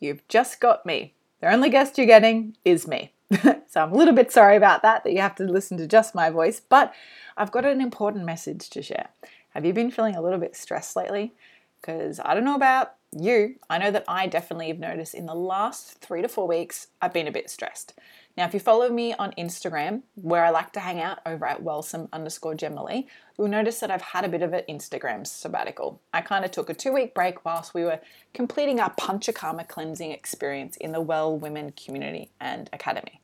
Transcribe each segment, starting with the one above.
you've just got me. The only guest you're getting is me. so I'm a little bit sorry about that, that you have to listen to just my voice, but I've got an important message to share. Have you been feeling a little bit stressed lately? Because I don't know about you, I know that I definitely have noticed in the last three to four weeks, I've been a bit stressed. Now, if you follow me on Instagram, where I like to hang out over at wellsome underscore jemalee, you'll notice that I've had a bit of an Instagram sabbatical. I kind of took a two week break whilst we were completing our Panchakarma cleansing experience in the Well Women Community and Academy.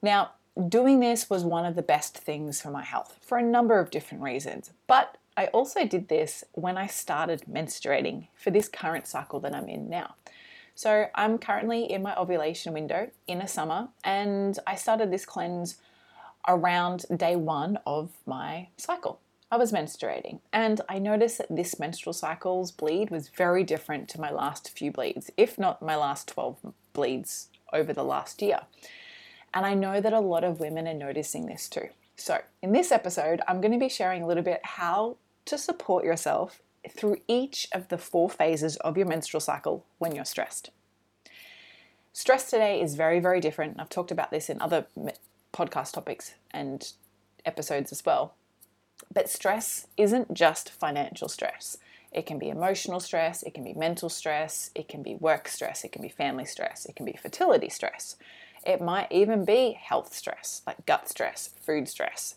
Now, doing this was one of the best things for my health for a number of different reasons, but I also did this when I started menstruating for this current cycle that I'm in now. So I'm currently in my ovulation window inner summer, and I started this cleanse around day one of my cycle. I was menstruating, and I noticed that this menstrual cycle's bleed was very different to my last few bleeds, if not my last 12 bleeds over the last year. And I know that a lot of women are noticing this too. So, in this episode, I'm going to be sharing a little bit how to support yourself through each of the four phases of your menstrual cycle when you're stressed. Stress today is very, very different. I've talked about this in other podcast topics and episodes as well. But stress isn't just financial stress. It can be emotional stress, it can be mental stress, it can be work stress, it can be family stress, it can be fertility stress. It might even be health stress, like gut stress, food stress.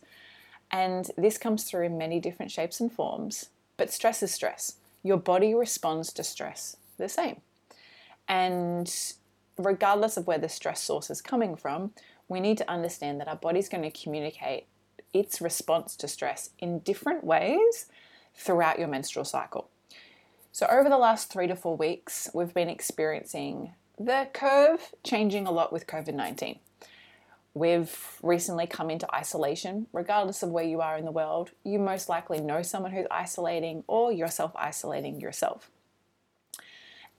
And this comes through in many different shapes and forms, but stress is stress. Your body responds to stress the same. And regardless of where the stress source is coming from, we need to understand that our body's going to communicate its response to stress in different ways throughout your menstrual cycle. So, over the last three to four weeks, we've been experiencing the curve changing a lot with COVID 19. We've recently come into isolation. Regardless of where you are in the world, you most likely know someone who's isolating or you're self isolating yourself.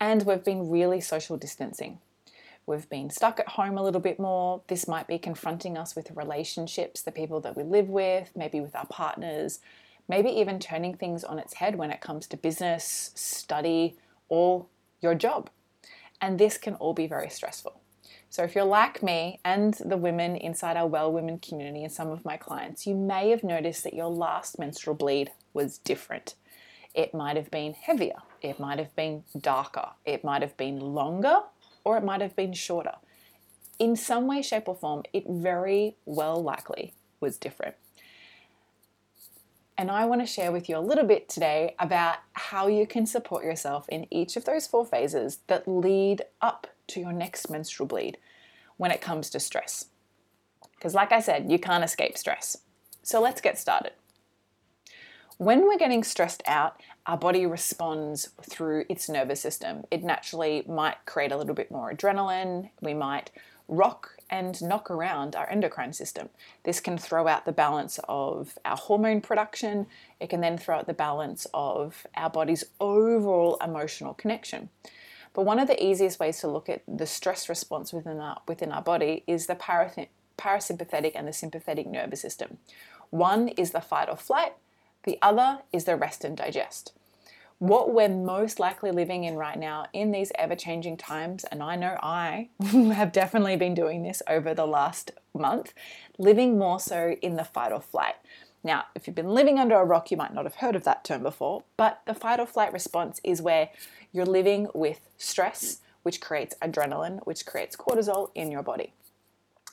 And we've been really social distancing. We've been stuck at home a little bit more. This might be confronting us with relationships, the people that we live with, maybe with our partners, maybe even turning things on its head when it comes to business, study, or your job. And this can all be very stressful. So, if you're like me and the women inside our Well Women community and some of my clients, you may have noticed that your last menstrual bleed was different. It might have been heavier, it might have been darker, it might have been longer, or it might have been shorter. In some way, shape, or form, it very well likely was different. And I want to share with you a little bit today about how you can support yourself in each of those four phases that lead up to your next menstrual bleed when it comes to stress. Because, like I said, you can't escape stress. So, let's get started. When we're getting stressed out, our body responds through its nervous system. It naturally might create a little bit more adrenaline. We might rock and knock around our endocrine system. This can throw out the balance of our hormone production. It can then throw out the balance of our body's overall emotional connection. But one of the easiest ways to look at the stress response within our, within our body is the parasympathetic and the sympathetic nervous system. One is the fight or flight, the other is the rest and digest. What we're most likely living in right now in these ever changing times, and I know I have definitely been doing this over the last month, living more so in the fight or flight. Now, if you've been living under a rock, you might not have heard of that term before, but the fight or flight response is where you're living with stress, which creates adrenaline, which creates cortisol in your body.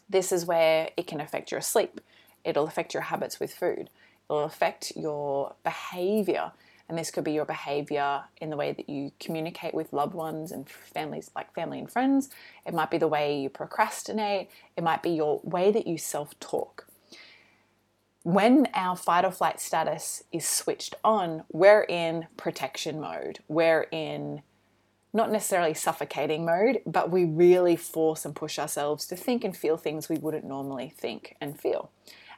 This is where it can affect your sleep, it'll affect your habits with food, it'll affect your behavior. And this could be your behavior in the way that you communicate with loved ones and families, like family and friends. It might be the way you procrastinate. It might be your way that you self talk when our fight or flight status is switched on, we're in protection mode. We're in not necessarily suffocating mode, but we really force and push ourselves to think and feel things we wouldn't normally think and feel.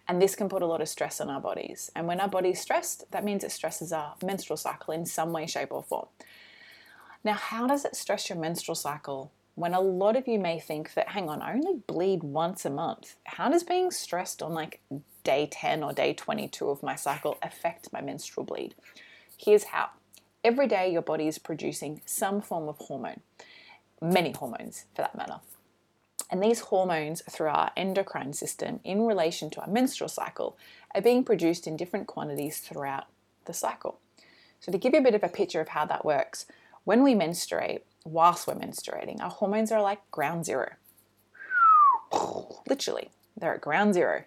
And this can put a lot of stress on our bodies. And when our body's stressed, that means it stresses our menstrual cycle in some way, shape, or form. Now, how does it stress your menstrual cycle when a lot of you may think that, hang on, I only bleed once a month? How does being stressed on like day 10 or day 22 of my cycle affect my menstrual bleed? Here's how. Every day, your body is producing some form of hormone, many hormones for that matter. And these hormones through our endocrine system in relation to our menstrual cycle are being produced in different quantities throughout the cycle. So, to give you a bit of a picture of how that works, when we menstruate, whilst we're menstruating, our hormones are like ground zero. Literally, they're at ground zero.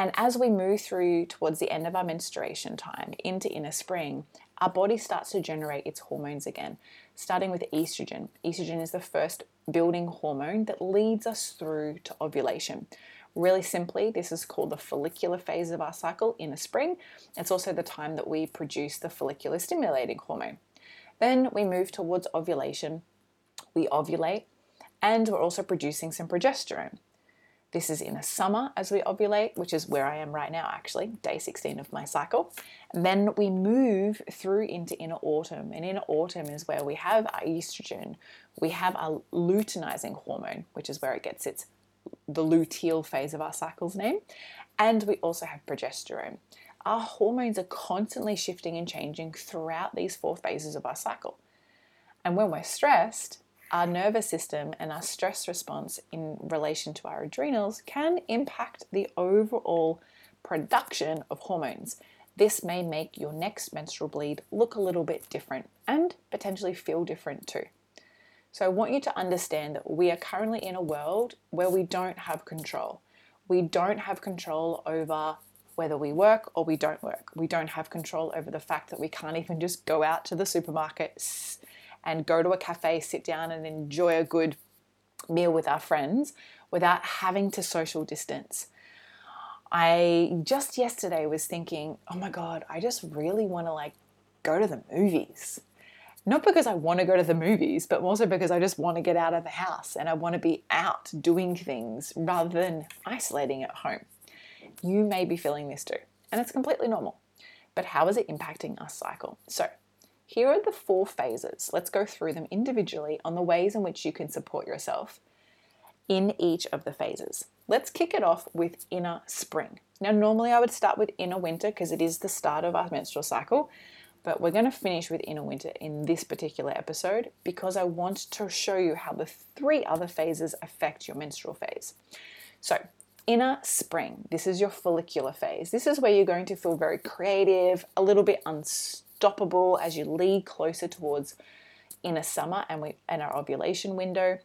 And as we move through towards the end of our menstruation time into inner spring, our body starts to generate its hormones again, starting with estrogen. Estrogen is the first building hormone that leads us through to ovulation. Really simply, this is called the follicular phase of our cycle in the spring. It's also the time that we produce the follicular stimulating hormone. Then we move towards ovulation. We ovulate, and we're also producing some progesterone. This is in the summer as we ovulate, which is where I am right now, actually, day 16 of my cycle. And then we move through into inner autumn. And inner autumn is where we have our estrogen, we have our luteinizing hormone, which is where it gets its the luteal phase of our cycle's name, and we also have progesterone. Our hormones are constantly shifting and changing throughout these four phases of our cycle. And when we're stressed, our nervous system and our stress response in relation to our adrenals can impact the overall production of hormones. This may make your next menstrual bleed look a little bit different and potentially feel different too. So, I want you to understand that we are currently in a world where we don't have control. We don't have control over whether we work or we don't work. We don't have control over the fact that we can't even just go out to the supermarket and go to a cafe, sit down and enjoy a good meal with our friends without having to social distance. I just yesterday was thinking, oh my God, I just really want to like go to the movies. Not because I want to go to the movies, but also because I just want to get out of the house and I want to be out doing things rather than isolating at home. You may be feeling this too, and it's completely normal. But how is it impacting our cycle? So, here are the four phases. Let's go through them individually on the ways in which you can support yourself in each of the phases. Let's kick it off with inner spring. Now, normally I would start with inner winter because it is the start of our menstrual cycle, but we're going to finish with inner winter in this particular episode because I want to show you how the three other phases affect your menstrual phase. So, inner spring, this is your follicular phase. This is where you're going to feel very creative, a little bit unstable unstoppable as you lead closer towards inner summer and, we, and our ovulation window.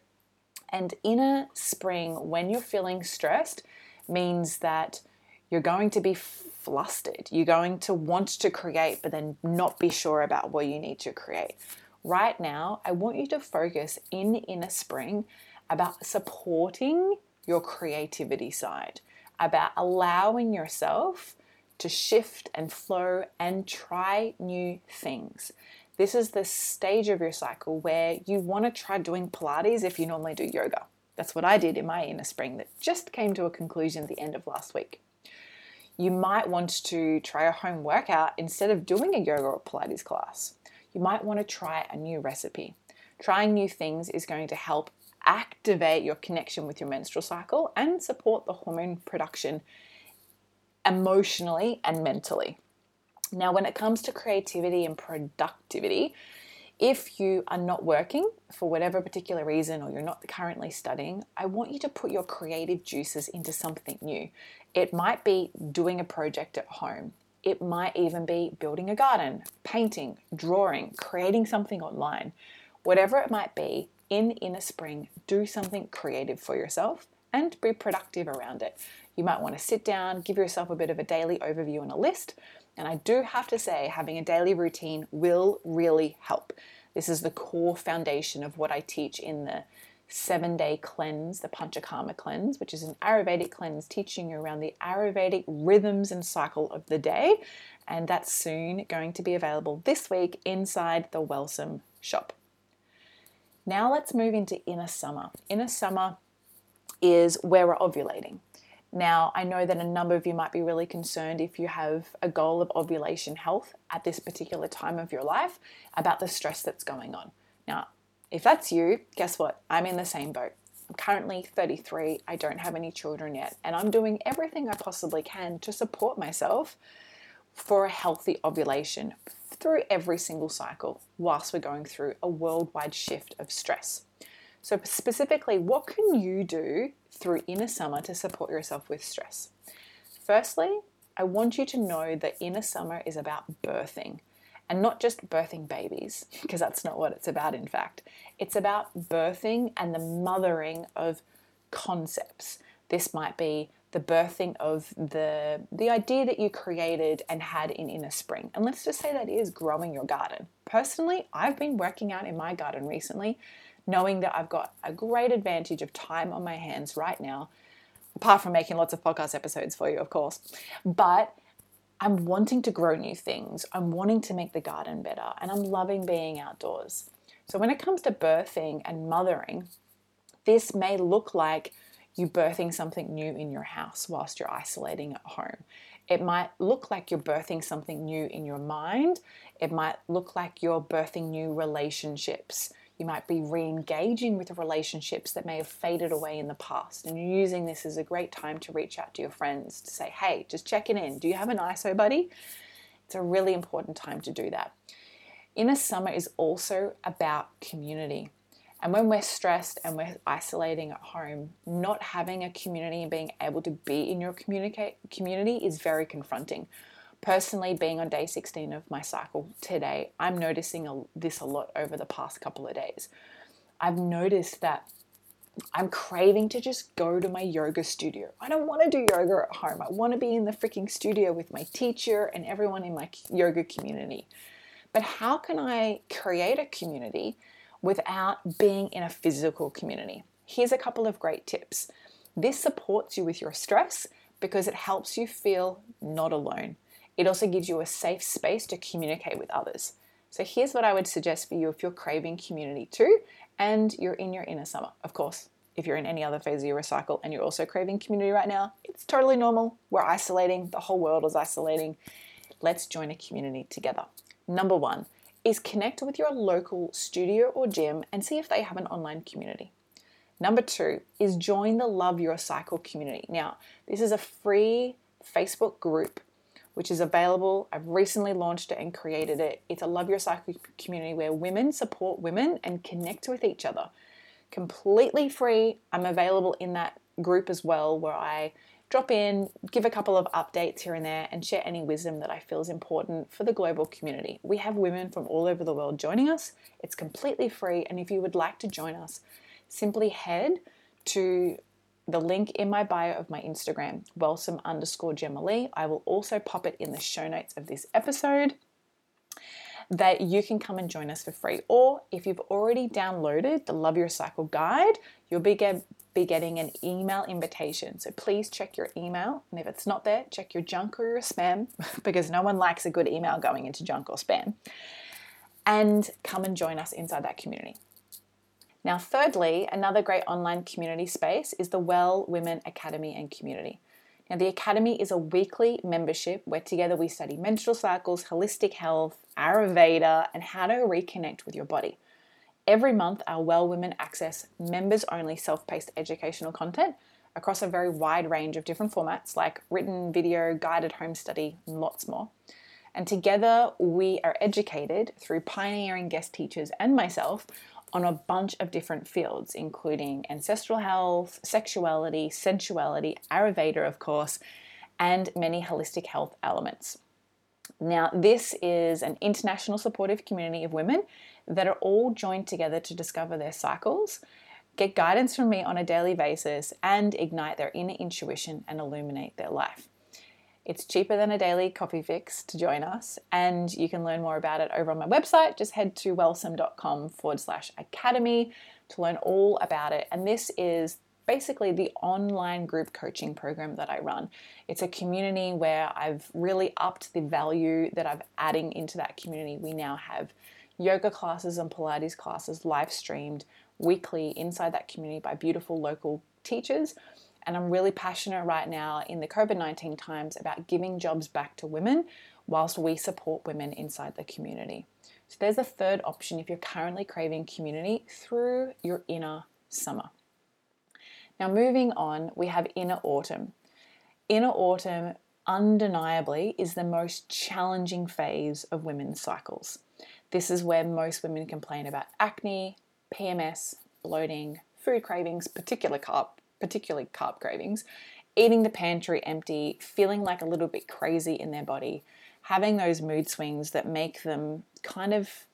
And inner spring, when you're feeling stressed, means that you're going to be flustered. You're going to want to create, but then not be sure about what you need to create. Right now, I want you to focus in inner spring about supporting your creativity side, about allowing yourself to shift and flow and try new things. This is the stage of your cycle where you want to try doing Pilates if you normally do yoga. That's what I did in my inner spring that just came to a conclusion at the end of last week. You might want to try a home workout instead of doing a yoga or Pilates class. You might want to try a new recipe. Trying new things is going to help activate your connection with your menstrual cycle and support the hormone production emotionally and mentally. Now, when it comes to creativity and productivity, if you are not working for whatever particular reason or you're not currently studying, I want you to put your creative juices into something new. It might be doing a project at home, it might even be building a garden, painting, drawing, creating something online. Whatever it might be, in inner spring, do something creative for yourself and be productive around it. You might want to sit down, give yourself a bit of a daily overview and a list. And I do have to say, having a daily routine will really help. This is the core foundation of what I teach in the seven day cleanse, the Panchakarma cleanse, which is an Ayurvedic cleanse teaching you around the Ayurvedic rhythms and cycle of the day. And that's soon going to be available this week inside the Wellsome shop. Now let's move into inner summer. Inner summer is where we're ovulating. Now, I know that a number of you might be really concerned if you have a goal of ovulation health at this particular time of your life about the stress that's going on. Now, if that's you, guess what? I'm in the same boat. I'm currently 33, I don't have any children yet, and I'm doing everything I possibly can to support myself for a healthy ovulation through every single cycle whilst we're going through a worldwide shift of stress. So, specifically, what can you do through inner summer to support yourself with stress? Firstly, I want you to know that inner summer is about birthing and not just birthing babies, because that's not what it's about, in fact. It's about birthing and the mothering of concepts. This might be the birthing of the, the idea that you created and had in Inner Spring. And let's just say that is growing your garden. Personally, I've been working out in my garden recently, knowing that I've got a great advantage of time on my hands right now, apart from making lots of podcast episodes for you, of course. But I'm wanting to grow new things. I'm wanting to make the garden better, and I'm loving being outdoors. So, when it comes to birthing and mothering, this may look like you birthing something new in your house whilst you're isolating at home. It might look like you're birthing something new in your mind. It might look like you're birthing new relationships. You might be re engaging with relationships that may have faded away in the past. And using this as a great time to reach out to your friends to say, hey, just checking in. Do you have an ISO buddy? It's a really important time to do that. Inner summer is also about community. And when we're stressed and we're isolating at home, not having a community and being able to be in your communicate community is very confronting. Personally, being on day 16 of my cycle today, I'm noticing a, this a lot over the past couple of days. I've noticed that I'm craving to just go to my yoga studio. I don't want to do yoga at home. I want to be in the freaking studio with my teacher and everyone in my yoga community. But how can I create a community without being in a physical community? Here's a couple of great tips. This supports you with your stress because it helps you feel not alone. It also gives you a safe space to communicate with others. So here's what I would suggest for you if you're craving community too and you're in your inner summer. Of course, if you're in any other phase of your cycle and you're also craving community right now, it's totally normal. We're isolating, the whole world is isolating. Let's join a community together. Number one is connect with your local studio or gym and see if they have an online community. Number two is join the Love Your Cycle community. Now, this is a free Facebook group which is available. I've recently launched it and created it. It's a Love Your Cycle community where women support women and connect with each other. Completely free. I'm available in that group as well, where I drop in, give a couple of updates here and there, and share any wisdom that I feel is important for the global community. We have women from all over the world joining us. It's completely free, and if you would like to join us, simply head to the link in my bio of my Instagram, wellsome underscore Gemma I will also pop it in the show notes of this episode that you can come and join us for free. Or if you've already downloaded the Love Your Cycle guide, you'll be, get, be getting an email invitation. So please check your email. And if it's not there, check your junk or your spam because no one likes a good email going into junk or spam. And come and join us inside that community. Now, thirdly, another great online community space is the Well Women Academy and Community. Now, the Academy is a weekly membership where together we study menstrual cycles, holistic health, Ayurveda, and how to reconnect with your body. Every month, our Well Women access members only self paced educational content across a very wide range of different formats like written, video, guided home study, and lots more. And together, we are educated through pioneering guest teachers and myself on a bunch of different fields, including ancestral health, sexuality, sensuality, Ayurveda, of course, and many holistic health elements. Now, this is an international supportive community of women that are all joined together to discover their cycles, get guidance from me on a daily basis, and ignite their inner intuition and illuminate their life. It's cheaper than a daily coffee fix to join us, and you can learn more about it over on my website. Just head to wellsome.com forward slash academy to learn all about it. And this is basically the online group coaching program that I run. It's a community where I've really upped the value that I'm adding into that community. We now have yoga classes and Pilates classes live streamed weekly inside that community by beautiful local teachers. And I'm really passionate right now in the COVID 19 times about giving jobs back to women whilst we support women inside the community. So there's a third option if you're currently craving community through your inner summer. Now, moving on, we have inner autumn. Inner autumn undeniably is the most challenging phase of women's cycles. This is where most women complain about acne, PMS, bloating, food cravings, particular carb, particularly carb cravings, eating the pantry empty, feeling like a little bit crazy in their body, having those mood swings that make them kind of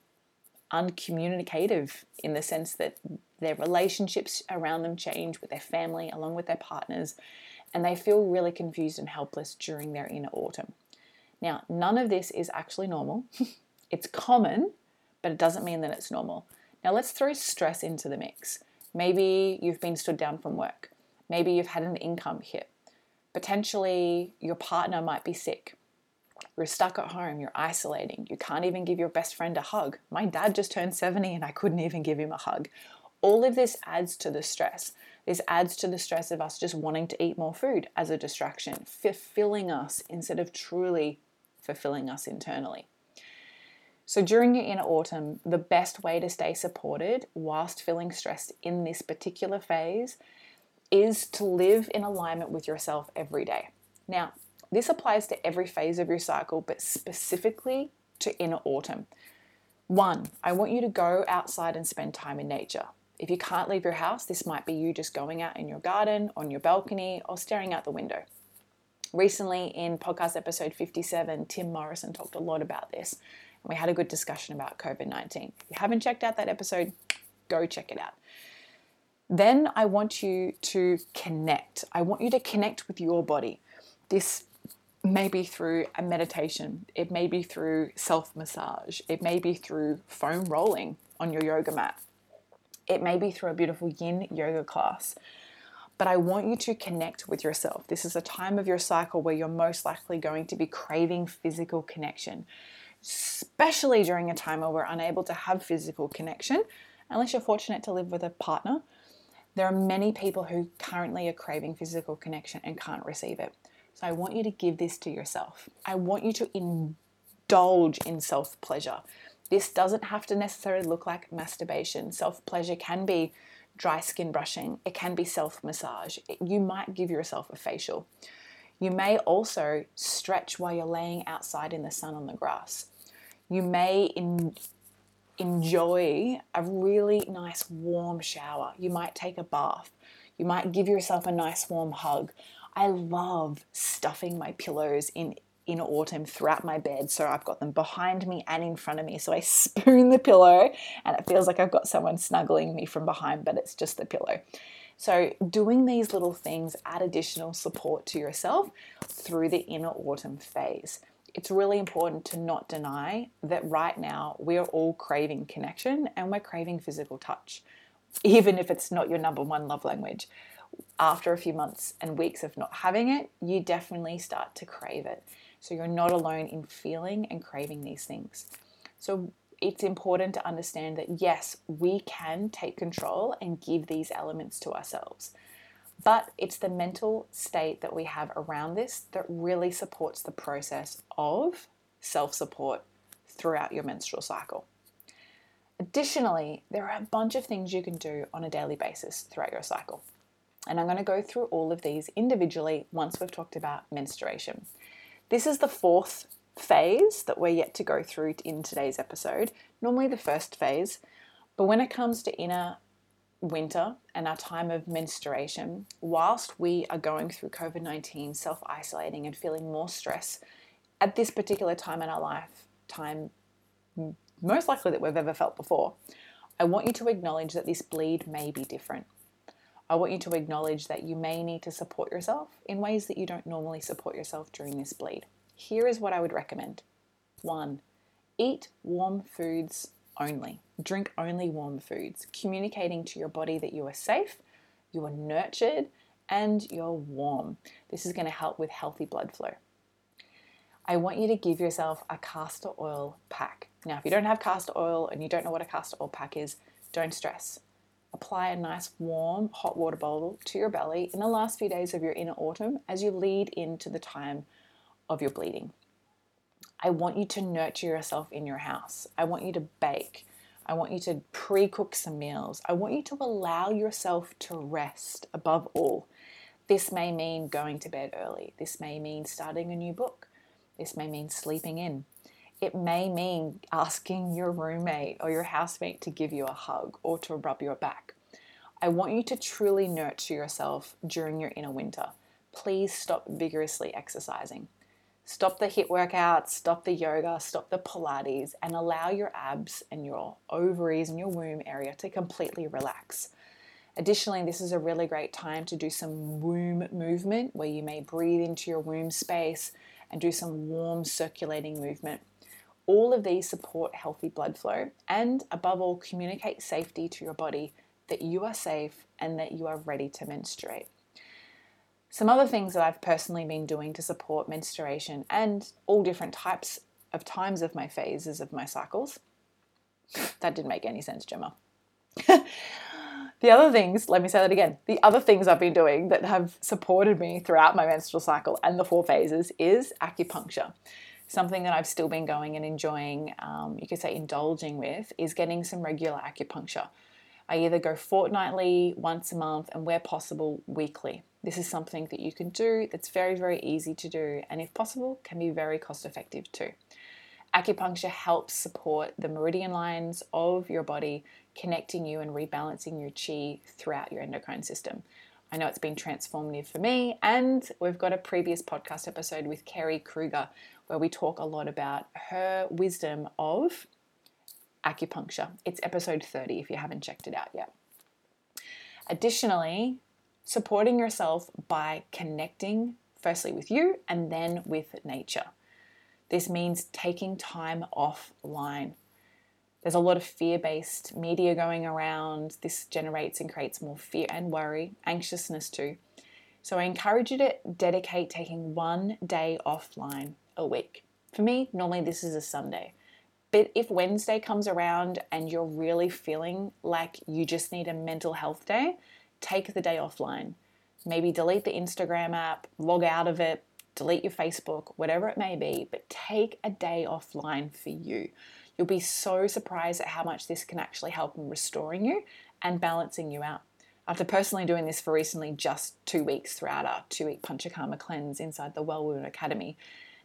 uncommunicative in the sense that their relationships around them change with their family along with their partners and they feel really confused and helpless during their inner autumn. Now, none of this is actually normal. it's common, but it doesn't mean that it's normal. Now, let's throw stress into the mix. Maybe you've been stood down from work. Maybe you've had an income hit. Potentially, your partner might be sick. You're stuck at home, you're isolating, you can't even give your best friend a hug. My dad just turned 70 and I couldn't even give him a hug. All of this adds to the stress. This adds to the stress of us just wanting to eat more food as a distraction, fulfilling us instead of truly fulfilling us internally. So, during your inner autumn, the best way to stay supported whilst feeling stressed in this particular phase is to live in alignment with yourself every day. Now, this applies to every phase of your cycle, but specifically to inner autumn. One, I want you to go outside and spend time in nature. If you can't leave your house, this might be you just going out in your garden, on your balcony, or staring out the window. Recently, in podcast episode 57, Tim Morrison talked a lot about this, and we had a good discussion about COVID 19. If you haven't checked out that episode, go check it out. Then I want you to connect. I want you to connect with your body. This may be through a meditation, it may be through self massage, it may be through foam rolling on your yoga mat. It may be through a beautiful yin yoga class. But I want you to connect with yourself. This is a time of your cycle where you're most likely going to be craving physical connection, especially during a time where we're unable to have physical connection, unless you're fortunate to live with a partner. There are many people who currently are craving physical connection and can't receive it. So I want you to give this to yourself. I want you to indulge in self pleasure. This doesn't have to necessarily look like masturbation. Self pleasure can be dry skin brushing, it can be self massage. You might give yourself a facial. You may also stretch while you're laying outside in the sun on the grass. You may in, enjoy a really nice warm shower. You might take a bath. You might give yourself a nice warm hug. I love stuffing my pillows in in autumn throughout my bed. So I've got them behind me and in front of me. So I spoon the pillow and it feels like I've got someone snuggling me from behind, but it's just the pillow. So, doing these little things add additional support to yourself through the inner autumn phase. It's really important to not deny that right now we are all craving connection and we're craving physical touch, even if it's not your number one love language. After a few months and weeks of not having it, you definitely start to crave it. So you're not alone in feeling and craving these things. So it's important to understand that yes, we can take control and give these elements to ourselves. But it's the mental state that we have around this that really supports the process of self support throughout your menstrual cycle. Additionally, there are a bunch of things you can do on a daily basis throughout your cycle. And I'm going to go through all of these individually once we've talked about menstruation. This is the fourth phase that we're yet to go through in today's episode, normally the first phase. But when it comes to inner winter and our time of menstruation, whilst we are going through COVID 19, self isolating, and feeling more stress at this particular time in our lifetime, most likely that we've ever felt before, I want you to acknowledge that this bleed may be different. I want you to acknowledge that you may need to support yourself in ways that you don't normally support yourself during this bleed. Here is what I would recommend. One, eat warm foods only. Drink only warm foods, communicating to your body that you are safe, you are nurtured, and you're warm. This is going to help with healthy blood flow. I want you to give yourself a castor oil pack. Now, if you don't have castor oil and you don't know what a castor oil pack is, don't stress. Apply a nice warm hot water bottle to your belly in the last few days of your inner autumn as you lead into the time of your bleeding. I want you to nurture yourself in your house. I want you to bake. I want you to pre cook some meals. I want you to allow yourself to rest above all. This may mean going to bed early. This may mean starting a new book. This may mean sleeping in. It may mean asking your roommate or your housemate to give you a hug or to rub your back. I want you to truly nurture yourself during your inner winter. Please stop vigorously exercising. Stop the HIIT workouts, stop the yoga, stop the Pilates, and allow your abs and your ovaries and your womb area to completely relax. Additionally, this is a really great time to do some womb movement where you may breathe into your womb space and do some warm circulating movement. All of these support healthy blood flow and, above all, communicate safety to your body that you are safe and that you are ready to menstruate. Some other things that I've personally been doing to support menstruation and all different types of times of my phases of my cycles. that didn't make any sense, Jema. the other things, let me say that again. The other things I've been doing that have supported me throughout my menstrual cycle and the four phases is acupuncture something that I've still been going and enjoying, um, you could say indulging with, is getting some regular acupuncture. I either go fortnightly, once a month, and where possible, weekly. This is something that you can do that's very, very easy to do, and if possible, can be very cost effective too. Acupuncture helps support the meridian lines of your body, connecting you and rebalancing your chi throughout your endocrine system. I know it's been transformative for me, and we've got a previous podcast episode with Kerry Kruger where we talk a lot about her wisdom of acupuncture. It's episode 30 if you haven't checked it out yet. Additionally, supporting yourself by connecting firstly with you and then with nature. This means taking time offline. There's a lot of fear based media going around. This generates and creates more fear and worry, anxiousness too. So I encourage you to dedicate taking one day offline a week. For me, normally this is a Sunday. But if Wednesday comes around and you're really feeling like you just need a mental health day, take the day offline. Maybe delete the Instagram app, log out of it, delete your Facebook, whatever it may be, but take a day offline for you. You'll be so surprised at how much this can actually help in restoring you and balancing you out. After personally doing this for recently just two weeks throughout our two week Panchakarma cleanse inside the Well Woman Academy,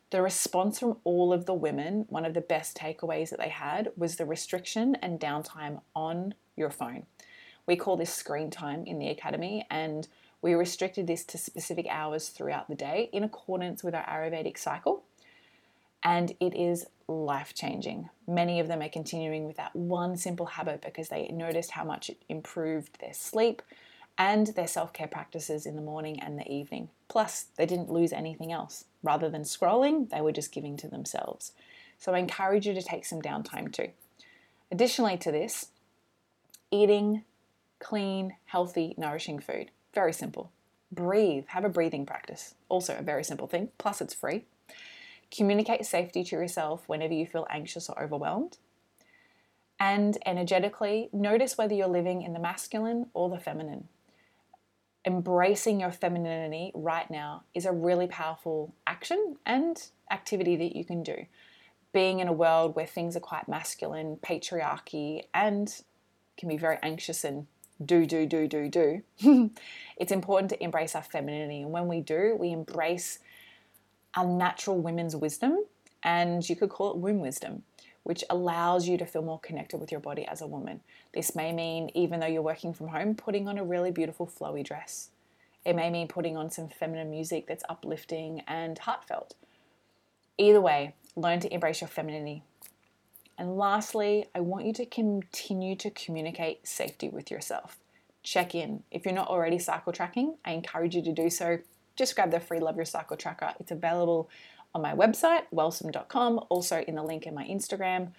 the response from all of the women, one of the best takeaways that they had was the restriction and downtime on your phone. We call this screen time in the academy, and we restricted this to specific hours throughout the day in accordance with our Ayurvedic cycle. And it is life changing. Many of them are continuing with that one simple habit because they noticed how much it improved their sleep and their self care practices in the morning and the evening. Plus, they didn't lose anything else. Rather than scrolling, they were just giving to themselves. So I encourage you to take some downtime too. Additionally to this, eating clean, healthy, nourishing food. Very simple. Breathe, have a breathing practice. Also, a very simple thing, plus, it's free. Communicate safety to yourself whenever you feel anxious or overwhelmed. And energetically, notice whether you're living in the masculine or the feminine embracing your femininity right now is a really powerful action and activity that you can do. Being in a world where things are quite masculine, patriarchy, and can be very anxious and do, do, do, do, do, it's important to embrace our femininity. And when we do, we embrace our natural women's wisdom, and you could call it womb wisdom which allows you to feel more connected with your body as a woman. This may mean, even though you're working from home, putting on a really beautiful flowy dress. It may mean putting on some feminine music that's uplifting and heartfelt. Either way, learn to embrace your femininity. And lastly, I want you to continue to communicate safety with yourself. Check in. If you're not already cycle tracking, I encourage you to do so. Just grab the free Love Your Cycle Tracker. It's available on my website, wellsome.com, also in the link in my Instagram,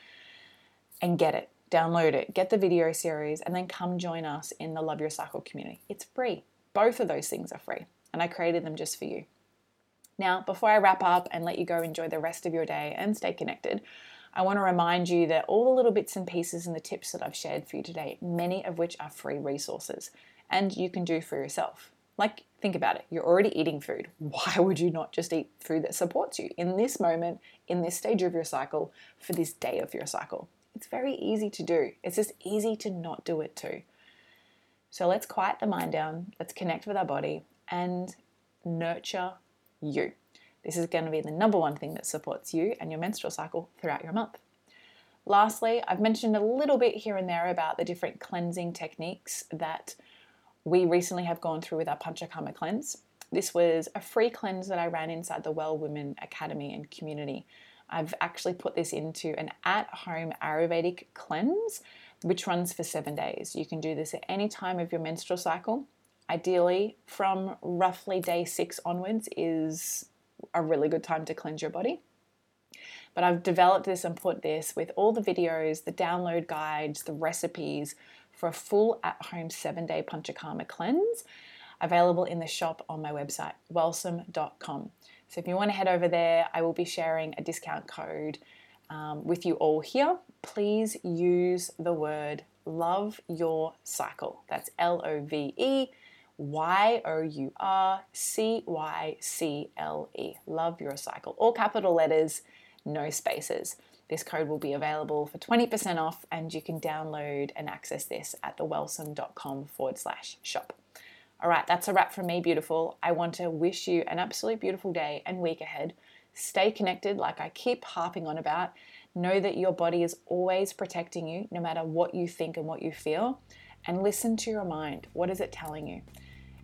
and get it. Download it, get the video series, and then come join us in the Love Your Cycle community. It's free. Both of those things are free, and I created them just for you. Now, before I wrap up and let you go enjoy the rest of your day and stay connected, I want to remind you that all the little bits and pieces and the tips that I've shared for you today, many of which are free resources and you can do for yourself. Like, think about it. You're already eating food. Why would you not just eat food that supports you in this moment, in this stage of your cycle, for this day of your cycle? It's very easy to do. It's just easy to not do it too. So let's quiet the mind down, let's connect with our body and nurture you. This is going to be the number one thing that supports you and your menstrual cycle throughout your month. Lastly, I've mentioned a little bit here and there about the different cleansing techniques that we recently have gone through with our Panchakarma cleanse. This was a free cleanse that I ran inside the Well Women Academy and community. I've actually put this into an at home Ayurvedic cleanse, which runs for seven days. You can do this at any time of your menstrual cycle. Ideally, from roughly day six onwards, is a really good time to cleanse your body. But I've developed this and put this with all the videos, the download guides, the recipes for a full at home seven day Panchakarma cleanse available in the shop on my website, wellsome.com. So if you want to head over there, I will be sharing a discount code um, with you all here. Please use the word love your cycle. That's L O V E Y O U R C Y C L E. Love your cycle. All capital letters, no spaces. This code will be available for 20% off, and you can download and access this at thewellsome.com forward slash shop. All right, that's a wrap from me, beautiful. I want to wish you an absolutely beautiful day and week ahead. Stay connected, like I keep harping on about. Know that your body is always protecting you, no matter what you think and what you feel. And listen to your mind. What is it telling you?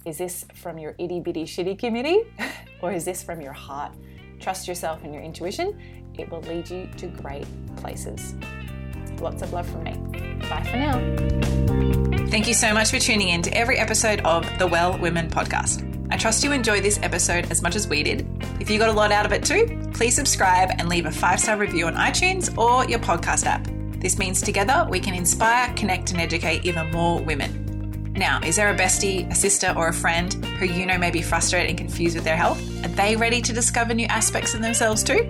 Is this from your itty bitty shitty committee or is this from your heart? Trust yourself and your intuition. It will lead you to great places. Lots of love from me. Bye for now. Thank you so much for tuning in to every episode of the Well Women podcast. I trust you enjoyed this episode as much as we did. If you got a lot out of it too, please subscribe and leave a five star review on iTunes or your podcast app. This means together we can inspire, connect, and educate even more women. Now, is there a bestie, a sister, or a friend who you know may be frustrated and confused with their health? Are they ready to discover new aspects in themselves too?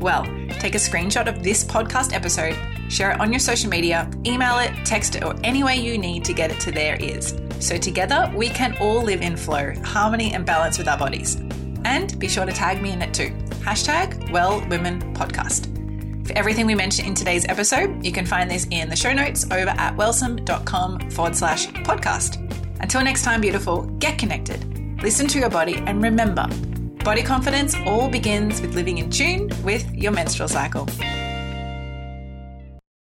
Well, take a screenshot of this podcast episode, share it on your social media, email it, text it, or any way you need to get it to their ears. So together we can all live in flow, harmony, and balance with our bodies. And be sure to tag me in it too. Hashtag Well Women Podcast. Everything we mentioned in today's episode, you can find this in the show notes over at wellsome.com forward slash podcast. Until next time, beautiful, get connected, listen to your body, and remember body confidence all begins with living in tune with your menstrual cycle.